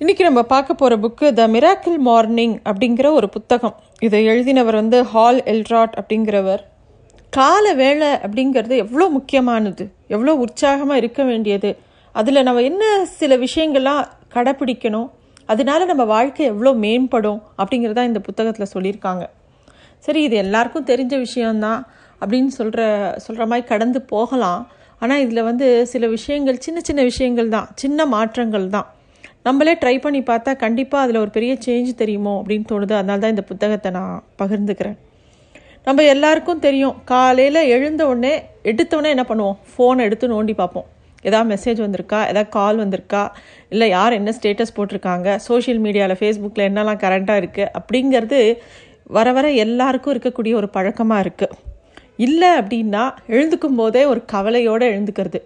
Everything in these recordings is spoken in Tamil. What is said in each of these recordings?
இன்றைக்கி நம்ம பார்க்க போகிற புக்கு த மிராக்கிள் மார்னிங் அப்படிங்கிற ஒரு புத்தகம். இதை எழுதினவர் வந்து ஹால் எல்ட்ராட் அப்படிங்கிறவர். கால வேலை அப்படிங்கிறது எவ்வளோ முக்கியமானது எவ்வளோ உற்சாகமாக இருக்க வேண்டியது அதில் நம்ம என்ன சில விஷயங்கள்லாம் கடைப்பிடிக்கணும் அதனால நம்ம வாழ்க்கை எவ்வளோ மேம்படும் அப்படிங்கிறதா இந்த புத்தகத்தில் சொல்லியிருக்காங்க. சரி இது எல்லாருக்கும் தெரிஞ்ச விஷயம்தான் அப்படின்னு சொல்கிற சொல்கிற மாதிரி கடந்து போகலாம். ஆனால் இதில் வந்து சில விஷயங்கள் சின்ன சின்ன விஷயங்கள் தான் சின்ன மாற்றங்கள் தான் நம்மளே ட்ரை பண்ணி பார்த்தா கண்டிப்பாக அதில் ஒரு பெரிய சேஞ்ச் தெரியுமோ அப்படின்னு தோணுது. அதனால தான் இந்த புத்தகத்தை நான் பகிர்ந்துக்கிறேன். நம்ம எல்லாருக்கும் தெரியும். காலையில் எழுந்த உடனே எடுத்தோடனே என்ன பண்ணுவோம்? ஃபோனை எடுத்து நோண்டி பார்ப்போம். எதாவது மெசேஜ் வந்திருக்கா? எதாவது கால் வந்திருக்கா? இல்லை யார் என்ன ஸ்டேட்டஸ் போட்டிருக்காங்க? சோஷியல் மீடியாவில் ஃபேஸ்புக்கில் என்னெல்லாம் கரண்ட்டாக இருக்குது அப்படிங்கிறது வர வர எல்லாருக்கும் இருக்கக்கூடிய ஒரு பழக்கமாக இருக்குது இல்லை அப்படின்னா எழுந்துக்கும் போதே ஒரு கவலையோடு எழுந்துக்கிறது.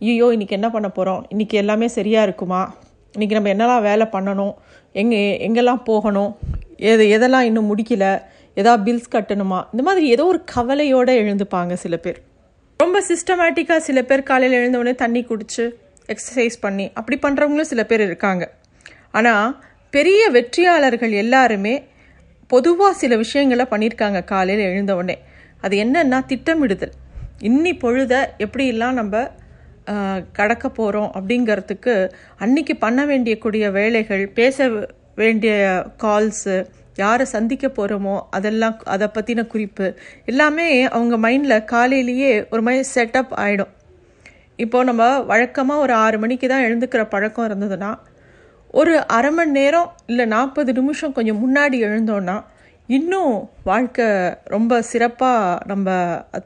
ஐயோ இன்றைக்கி என்ன பண்ண போகிறோம் இன்றைக்கி எல்லாமே சரியாக இருக்குமா? இன்றைக்கி நம்ம என்னெல்லாம் வேலை பண்ணணும்? எங்கே எங்கெல்லாம் போகணும்? எது எதெல்லாம் இன்னும் முடிக்கல? ஏதாவது பில்ஸ் கட்டணுமா? இந்த மாதிரி ஏதோ ஒரு கவலையோடு எழுந்துப்பாங்க சில பேர். ரொம்ப சிஸ்டமேட்டிக்காக சில பேர் காலையில் எழுந்தவுடனே தண்ணி குடித்து எக்ஸசைஸ் பண்ணி அப்படி பண்ணுறவங்களும் சில பேர் இருக்காங்க. ஆனால் பெரிய வெற்றியாளர்கள் எல்லாருமே பொதுவாக சில விஷயங்களை பண்ணியிருக்காங்க காலையில் எழுந்தவுடனே அது என்னன்னா திட்டமிடுதல். இன்னி பொழுத எப்படிலாம் நம்ம கடக்க போகிறோம் அப்படிங்கிறதுக்கு அன்னைக்கு பண்ண வேண்டிய கூடிய வேலைகள் பேச வேண்டிய கால்ஸு யாரை சந்திக்க போகிறோமோ அதெல்லாம் அதை பற்றின குறிப்பு எல்லாமே அவங்க மைண்டில் காலையிலேயே ஒரு மாதிரி செட்டப் ஆகிடும் இப்போது நம்ம வழக்கமாக ஒரு ஆறு மணிக்கு தான் எழுந்துக்கிற பழக்கம் இருந்ததுன்னா ஒரு அரை மணி நேரம் இல்லை நாற்பது நிமிஷம் கொஞ்சம் முன்னாடி எழுந்தோன்னா இன்னும் வாழ்க்கை ரொம்ப சிறப்பாக நம்ம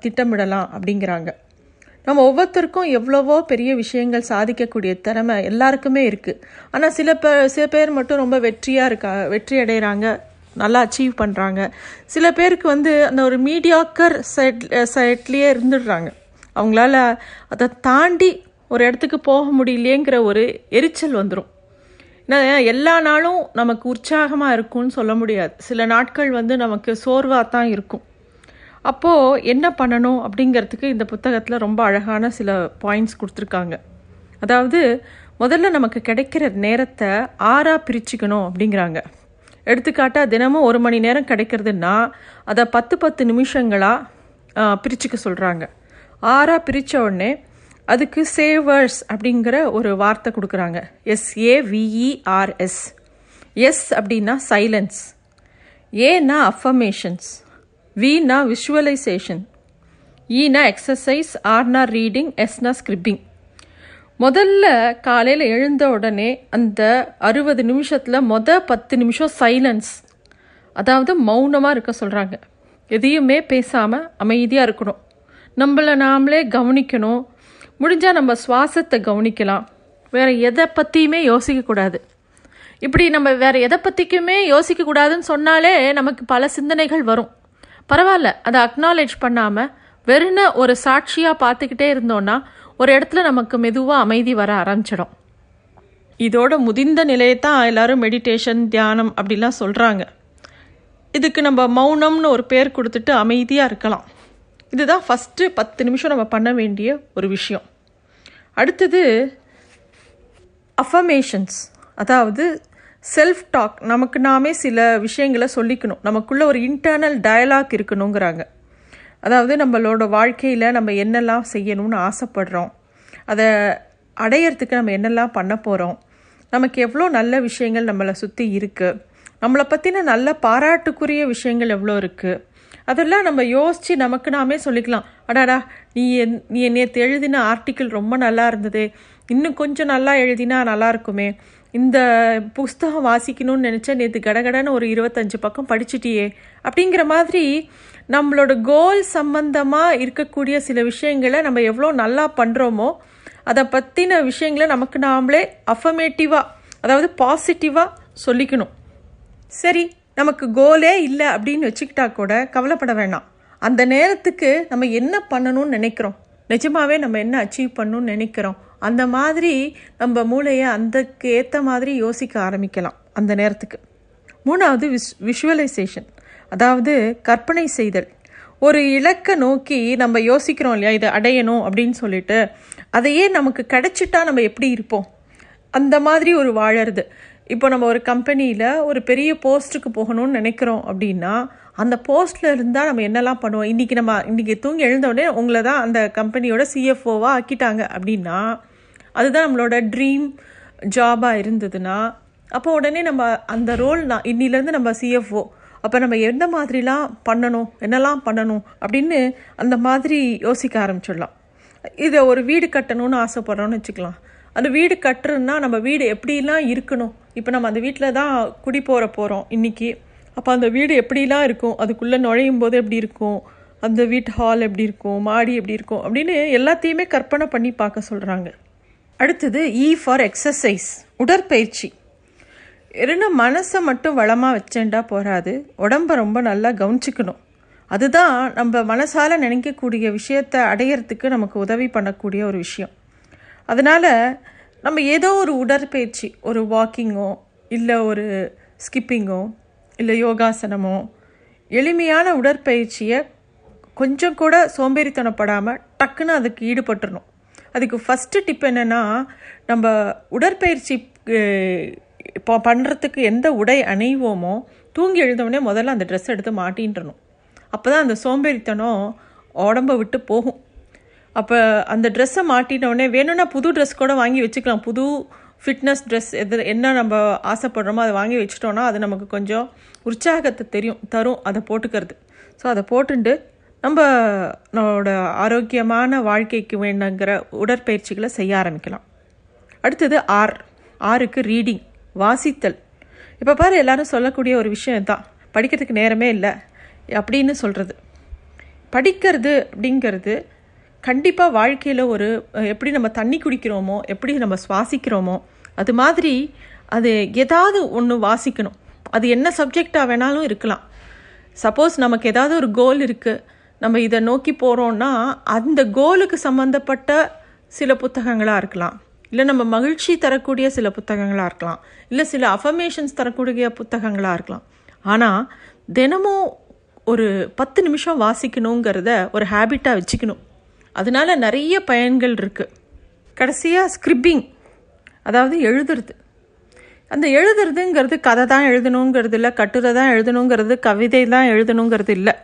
திட்டமிடலாம் அப்படிங்கிறாங்க. நம்ம ஒவ்வொருத்தருக்கும் எவ்வளவோ பெரிய விஷயங்கள் சாதிக்கக்கூடிய திறமை எல்லாருக்குமே இருக்குது ஆனால் சில பேர் சில பேர் மட்டும் ரொம்ப வெற்றியாக இருக்கா வெற்றி அடைகிறாங்க நல்லா அச்சீவ் பண்ணுறாங்க சில பேருக்கு வந்து அந்த ஒரு மீடியாக்கர் சைட் சைட்லேயே இருந்துடுறாங்க. அவங்களால அதை தாண்டி ஒரு இடத்துக்கு போக முடியலையேங்கிற ஒரு எரிச்சல் வந்துடும் எல்லா நாளும் நமக்கு உற்சாகமாக இருக்கும்னு சொல்ல முடியாது. சில நாட்கள் வந்து நமக்கு சோர்வாக தான் இருக்கும். அப்போது என்ன பண்ணணும் அப்படிங்கிறதுக்கு இந்த புத்தகத்தில் ரொம்ப அழகான சில பாயிண்ட்ஸ் கொடுத்துருக்காங்க. அதாவது முதல்ல நமக்கு கிடைக்கிற நேரத்தை ஆறாக பிரிச்சுக்கணும் அப்படிங்கிறாங்க. எடுத்துக்காட்டாக தினமும் ஒரு மணி நேரம் கிடைக்கிறதுனா அதை பத்து பத்து நிமிஷங்களாக பிரிச்சுக்க சொல்கிறாங்க ஆறாக பிரித்த உடனே அதுக்கு சேவர்ஸ் அப்படிங்கிற ஒரு வார்த்தை கொடுக்குறாங்க. S A V E R S S அப்படின்னா சைலன்ஸ் ஏன்னா அஃபர்மேஷன்ஸ் வினா விஷுவலைசேஷன் ஈனா எக்ஸசைஸ் ஆர்னா ரீடிங் எஸ்னா ஸ்கிரிப்பிங் முதல்ல காலையில் எழுந்த உடனே அந்த அறுபது நிமிஷத்தில் மொதல் பத்து நிமிஷம் சைலன்ஸ் அதாவது மௌனமாக இருக்க சொல்கிறாங்க எதையுமே பேசாமல் அமைதியாக இருக்கணும். நம்மளை நாமளே கவனிக்கணும். முடிஞ்சால் நம்ம சுவாசத்தை கவனிக்கலாம். வேறு எதை பற்றியுமே யோசிக்கக்கூடாது இப்படி நம்ம வேறு எதை பற்றிக்குமே யோசிக்கக்கூடாதுன்னு சொன்னாலே நமக்கு பல சிந்தனைகள் வரும். பரவாயில்ல அதை அக்னாலேஜ் பண்ணாமல் வெறுன ஒரு சாட்சியாக பார்த்துக்கிட்டே இருந்தோன்னா ஒரு இடத்துல நமக்கு மெதுவாக அமைதி வர ஆரம்பிச்சிடும். இதோட முதிர்ந்த நிலையை தான் எல்லோரும் மெடிடேஷன் தியானம் அப்படிலாம் சொல்கிறாங்க இதுக்கு நம்ம மௌனம்னு ஒரு பேர் கொடுத்துட்டு அமைதியாக இருக்கலாம். இதுதான் ஃபஸ்ட்டு பத்து நிமிஷம் நம்ம பண்ண வேண்டிய ஒரு விஷயம். அடுத்தது அஃபர்மேஷன்ஸ் அதாவது செல்ஃப் டாக் நமக்கு நாமே சில விஷயங்களை சொல்லிக்கணும். நமக்குள்ளே ஒரு இன்டர்னல் டயலாக் இருக்கணுங்கிறாங்க. அதாவது நம்மளோட வாழ்க்கையில் நம்ம என்னெல்லாம் செய்யணும்னு ஆசைப்படுறோம். அதை அடையிறதுக்கு நம்ம என்னெல்லாம் பண்ண போகிறோம் நமக்கு எவ்வளோ நல்ல விஷயங்கள் நம்மளை சுற்றி இருக்குது நம்மளை பற்றின நல்ல பாராட்டுக்குரிய விஷயங்கள் எவ்வளோ இருக்குது அதெல்லாம் நம்ம யோசித்து நமக்கு நாமே சொல்லிக்கலாம். அடாடா நீ என் நீ நேற்று எழுதின ஆர்டிக்கிள் ரொம்ப நல்லா இருந்தது. இன்னும் கொஞ்சம் நல்லா எழுதினா நல்லா இருக்குமே. இந்த புஸ்தகம் வாசிக்கணும்னு நினச்சா நேற்று கடகடன்னு ஒரு இருபத்தஞ்சு பக்கம் படிச்சிட்டியே. அப்படிங்கிற மாதிரி நம்மளோட கோல் சம்பந்தமாக இருக்கக்கூடிய சில விஷயங்களை நம்ம எவ்வளோ நல்லா பண்ணுறோமோ அதை பற்றின விஷயங்களை நமக்கு நாமளே அஃபமேட்டிவாக அதாவது பாசிட்டிவாக சொல்லிக்கணும். சரி நமக்கு கோலே இல்லை அப்படின்னு வச்சுக்கிட்டா கூட கவலைப்பட வேணாம். அந்த நேரத்துக்கு நம்ம என்ன பண்ணணும்னு நினைக்கிறோம்? நிஜமாவே நம்ம என்ன அச்சீவ் பண்ணணும்னு நினைக்கிறோம்? அந்த மாதிரி நம்ம மூளையை அந்தக்கு ஏற்ற மாதிரி யோசிக்க ஆரம்பிக்கலாம் அந்த நேரத்துக்கு. மூணாவது விஷ் விஷுவலைசேஷன் அதாவது கற்பனை செய்தல். ஒரு இலக்கை நோக்கி நம்ம யோசிக்கிறோம் இல்லையா? இதை அடையணும் அப்படின்னு சொல்லிட்டு. அதையே நமக்கு கிடைச்சிட்டா நம்ம எப்படி இருப்போம்? அந்த மாதிரி ஒரு வாழறது. இப்போ நம்ம ஒரு கம்பெனியில் ஒரு பெரிய போஸ்ட்டுக்கு போகணும்னு நினைக்கிறோம் அப்படின்னா அந்த போஸ்ட்டில் இருந்தால் நம்ம என்னெல்லாம் பண்ணுவோம்? இன்றைக்கி நம்ம இன்றைக்கி தூங்கி எழுந்த உடனே உங்களை தான் அந்த கம்பெனியோட சிஎஃப்ஓவாக ஆக்கிட்டாங்க அப்படின்னா அதுதான் நம்மளோட ட்ரீம் ஜாபாக இருந்ததுன்னா அப்போ உடனே நம்ம அந்த ரோல் நான் இன்னிலேருந்து நம்ம சிஎஃப்ஓ அப்போ நம்ம எந்த மாதிரிலாம் பண்ணணும் என்னெல்லாம் பண்ணணும் அப்படின்னு அந்த மாதிரி யோசிக்க ஆரம்பிச்சிடலாம். இதை ஒரு வீடு கட்டணும்னு ஆசைப்படுறோன்னு வச்சுக்கலாம். அந்த வீடு கட்டுறோன்னா நம்ம வீடு எப்படிலாம் இருக்கணும்? இப்போ நம்ம அந்த வீட்டில் தான் குடி போகிற போகிறோம் இன்றைக்கி அப்போ அந்த வீடு எப்படிலாம் இருக்கும்? அதுக்குள்ளே நுழையும் போது எப்படி இருக்கும்? அந்த வீட்டு ஹால் எப்படி இருக்கும்? மாடி எப்படி இருக்கும்? அப்படின்னு எல்லாத்தையுமே கற்பனை பண்ணி பார்க்க சொல்கிறாங்க அடுத்தது இ ஃபார் எக்ஸசைஸ் உடற்பயிற்சி. இருந்த மனசை மட்டும் வளமாக வச்சேண்டா போகாது உடம்ப ரொம்ப நல்லா கவனிச்சிக்கணும். அதுதான் நம்ம மனசால் நினைக்கக்கூடிய விஷயத்தை அடையிறதுக்கு நமக்கு உதவி பண்ணக்கூடிய ஒரு விஷயம். அதனால் நம்ம ஏதோ ஒரு உடற்பயிற்சி ஒரு வாக்கிங்கோ இல்லை ஒரு ஸ்கிப்பிங்கோ இல்லை யோகாசனமோ எளிமையான உடற்பயிற்சியை கொஞ்சம் கூட சோம்பேறித்தனப்படாமல் டக்குன்னு அதுக்கு ஈடுபட்டுறணும். அதுக்கு ஃபஸ்ட்டு டிப் என்னென்னா நம்ம உடற்பயிற்சி இப்போ பண்ணுறதுக்கு எந்த உடை அணிவோமோ தூங்கி எழுந்தவுடனே முதல்ல அந்த ட்ரெஸ் எடுத்து மாட்டின்றணும். அப்போ தான் அந்த சோம்பேறித்தனம் உடம்பை விட்டு போகும். அப்போ அந்த ட்ரெஸ்ஸை மாட்டினோடனே வேணும்னா புது ட்ரெஸ் கூட வாங்கி வச்சுக்கலாம். புது ஃபிட்னஸ் ட்ரெஸ் எது என்ன நம்ம ஆசைப்படுறோமோ அதை வாங்கி வச்சிட்டோன்னா அது நமக்கு கொஞ்சம் உற்சாகத்தை தெரியும் தரும் அதை போட்டுக்கிறது. ஸோ அதை போட்டுண்டு நம்மளோட ஆரோக்கியமான வாழ்க்கைக்கு வேணுங்கிற உடற்பயிற்சிகளை செய்ய ஆரம்பிக்கலாம். அடுத்தது ஆர். ஆருக்கு ரீடிங் வாசித்தல். இப்போ பாரு எல்லாரும் சொல்லக்கூடிய ஒரு விஷயம் தான் படிக்கிறதுக்கு நேரமே இல்லை. அப்படின்னு சொல்கிறது படிக்கிறது அப்படிங்கிறது கண்டிப்பாக வாழ்க்கையில் ஒரு எப்படி நம்ம தண்ணி குடிக்கிறோமோ எப்படி நம்ம சுவாசிக்கிறோமோ அது மாதிரி அது ஏதாவது ஒன்று வாசிக்கணும். அது என்ன சப்ஜெக்டாக வேணாலும் இருக்கலாம். சப்போஸ் நமக்கு ஏதாவது ஒரு கோல் இருக்குது நம்ம இதை நோக்கி போகிறோன்னா அந்த கோலுக்கு சம்மந்தப்பட்ட சில புத்தகங்களாக இருக்கலாம். இல்லை நம்ம மகிழ்ச்சி தரக்கூடிய சில புத்தகங்களாக இருக்கலாம். இல்லை சில அஃபர்மேஷன்ஸ் தரக்கூடிய புத்தகங்களாக இருக்கலாம். ஆனால் தினமும் ஒரு பத்து நிமிஷம் வாசிக்கணுங்கிறத ஒரு ஹேபிட்டாக வச்சுக்கணும். அதனால நிறைய பயன்கள் இருக்குது கடைசியாக ஸ்கிரிப்பிங் அதாவது எழுதுறது. அந்த எழுதுறதுங்கிறது கதை தான் எழுதணுங்கிறது இல்லை கட்டுரை தான் எழுதணுங்கிறது கவிதை தான் எழுதணுங்கிறது இல்லை.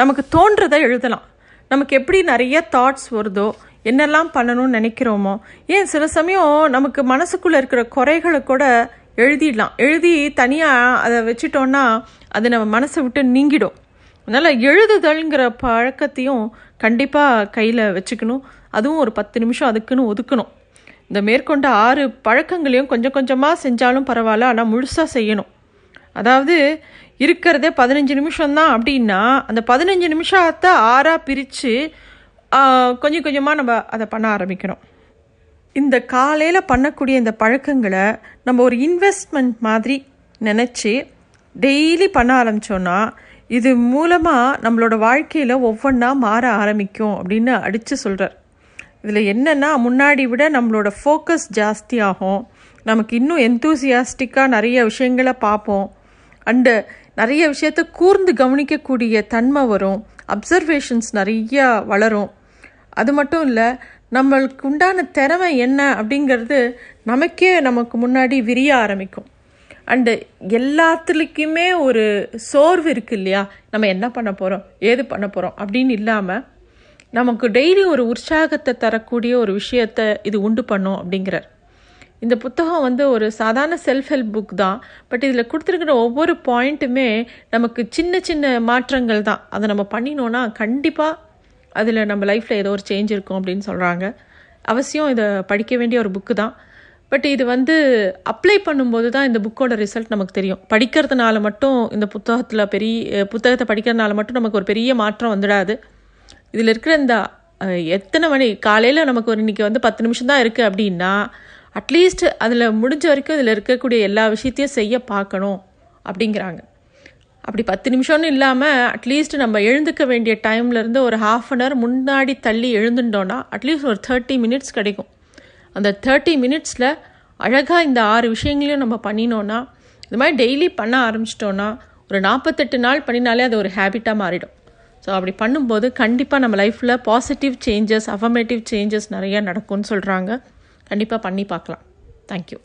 நமக்கு தோன்றதை எழுதலாம். நமக்கு எப்படி நிறைய தாட்ஸ் வருதோ என்னெல்லாம் பண்ணணும்னு நினைக்கிறோமோ ஏன் சில சமயம் நமக்கு மனசுக்குள்ளே இருக்கிற குறைகளை கூட எழுதிடலாம். எழுதி தனியாக அதை வச்சிட்டோன்னா அது நம்ம மனசை விட்டு நீங்கிடும். அதனால் எழுதுதல்ங்கிற பழக்கத்தையும் கண்டிப்பாக கையில் வச்சுக்கணும். அதுவும் ஒரு பத்து நிமிஷம் அதுக்குன்னு ஒதுக்கணும். இந்த மேற்கொண்ட ஆறு பழக்கங்களையும் கொஞ்சம் கொஞ்சமாக செஞ்சாலும் பரவாயில்ல ஆனால் முழுசாக செய்யணும். அதாவது இருக்கிறதே பதினஞ்சு நிமிஷம்தான் அப்படின்னா அந்த பதினஞ்சு நிமிஷத்தை ஆறாக பிரித்து கொஞ்சம் கொஞ்சமாக நம்ம அதை பண்ண ஆரம்பிக்கணும். இந்த காலையில் பண்ணக்கூடிய இந்த பழக்கங்களை நம்ம ஒரு இன்வெஸ்ட்மெண்ட் மாதிரி நினச்சி டெய்லி பண்ண ஆரம்பித்தோன்னா இது மூலமாக நம்மளோட வாழ்க்கையில் ஒவ்வொன்றா மாற ஆரம்பிக்கும் அப்படின்னு அடித்து சொல்கிறார் இதில் என்னென்னா முன்னாடி விட நம்மளோட ஃபோக்கஸ் ஜாஸ்தியாகும் நமக்கு இன்னும் எந்தூசியாஸ்டிக்காக நிறைய விஷயங்களை பார்ப்போம். அண்டு நிறைய விஷயத்த கூர்ந்து கவனிக்கக்கூடிய தன்மை வரும். அப்சர்வேஷன்ஸ் நிறையா வளரும். அது மட்டும் இல்லை நம்மளுக்கு உண்டான திறமை என்ன அப்படிங்கிறது நமக்கே நமக்கு முன்னாடி விரிய ஆரம்பிக்கும். அண்டு எல்லாத்துலேயுமே ஒரு சோர்வு இருக்குது இல்லையா? நம்ம என்ன பண்ண போகிறோம் ஏது பண்ண போகிறோம் அப்படின்னு இல்லாமல் நமக்கு டெய்லி ஒரு உற்சாகத்தை தரக்கூடிய ஒரு விஷயத்தை இது உண்டு பண்ணும் அப்படிங்கிறார். இந்த புத்தகம் வந்து ஒரு சாதாரண செல்ஃப் ஹெல்ப் புக் தான். பட் இதில் கொடுத்துருக்கிற ஒவ்வொரு பாயிண்ட்டுமே நமக்கு சின்ன சின்ன மாற்றங்கள் தான். அதை நம்ம பண்ணினோன்னா கண்டிப்பாக அதில் நம்ம லைஃப்பில் ஏதோ ஒரு சேஞ்ச் இருக்கும் அப்படின்னு சொல்கிறாங்க அவசியம் இதை படிக்க வேண்டிய ஒரு புக்கு தான். பட் இது வந்து அப்ளை பண்ணும்போது தான் இந்த புக்கோட ரிசல்ட் நமக்கு தெரியும். படிக்கிறதுனால மட்டும் இந்த புத்தகத்தில் பெரிய புத்தகத்தை படிக்கிறதுனால மட்டும் நமக்கு ஒரு பெரிய மாற்றம் வந்துடாது. இதில் இருக்கிற இந்த எத்தனை மணி காலையில் நமக்கு ஒரு இன்றைக்கி வந்து பத்து நிமிஷம் தான் இருக்குது அப்படின்னா அட்லீஸ்ட் அதில் முடிஞ்ச வரைக்கும் இதில் இருக்கக்கூடிய எல்லா விஷயத்தையும் செய்ய பார்க்கணும் அப்படிங்கிறாங்க. அப்படி பத்து நிமிஷம்னு இல்லாமல் அட்லீஸ்ட் நம்ம எழுந்துக்க வேண்டிய டைம்லேருந்து ஒரு ஹாஃப் அன் ஹவர் முன்னாடி தள்ளி எழுந்துட்டோன்னா அட்லீஸ்ட் ஒரு தேர்ட்டி மினிட்ஸ் கிடைக்கும். அந்த தேர்ட்டி மினிட்ஸில் அழகாக இந்த ஆறு விஷயங்களையும் நம்ம பண்ணினோன்னா இது மாதிரி டெய்லி பண்ண ஆரம்பிச்சிட்டோன்னா ஒரு நாற்பத்தெட்டு நாள் பண்ணினாலே அது ஒரு ஹேபிட்டாக மாறிடும். ஸோ அப்படி பண்ணும்போது கண்டிப்பாக நம்ம லைஃப்பில் பாசிட்டிவ் சேஞ்சஸ் அஃபர்மேட்டிவ் சேஞ்சஸ் நிறையா நடக்கும்னு சொல்கிறாங்க கண்டிப்பாக பண்ணி பார்க்கலாம். தேங்க்யூ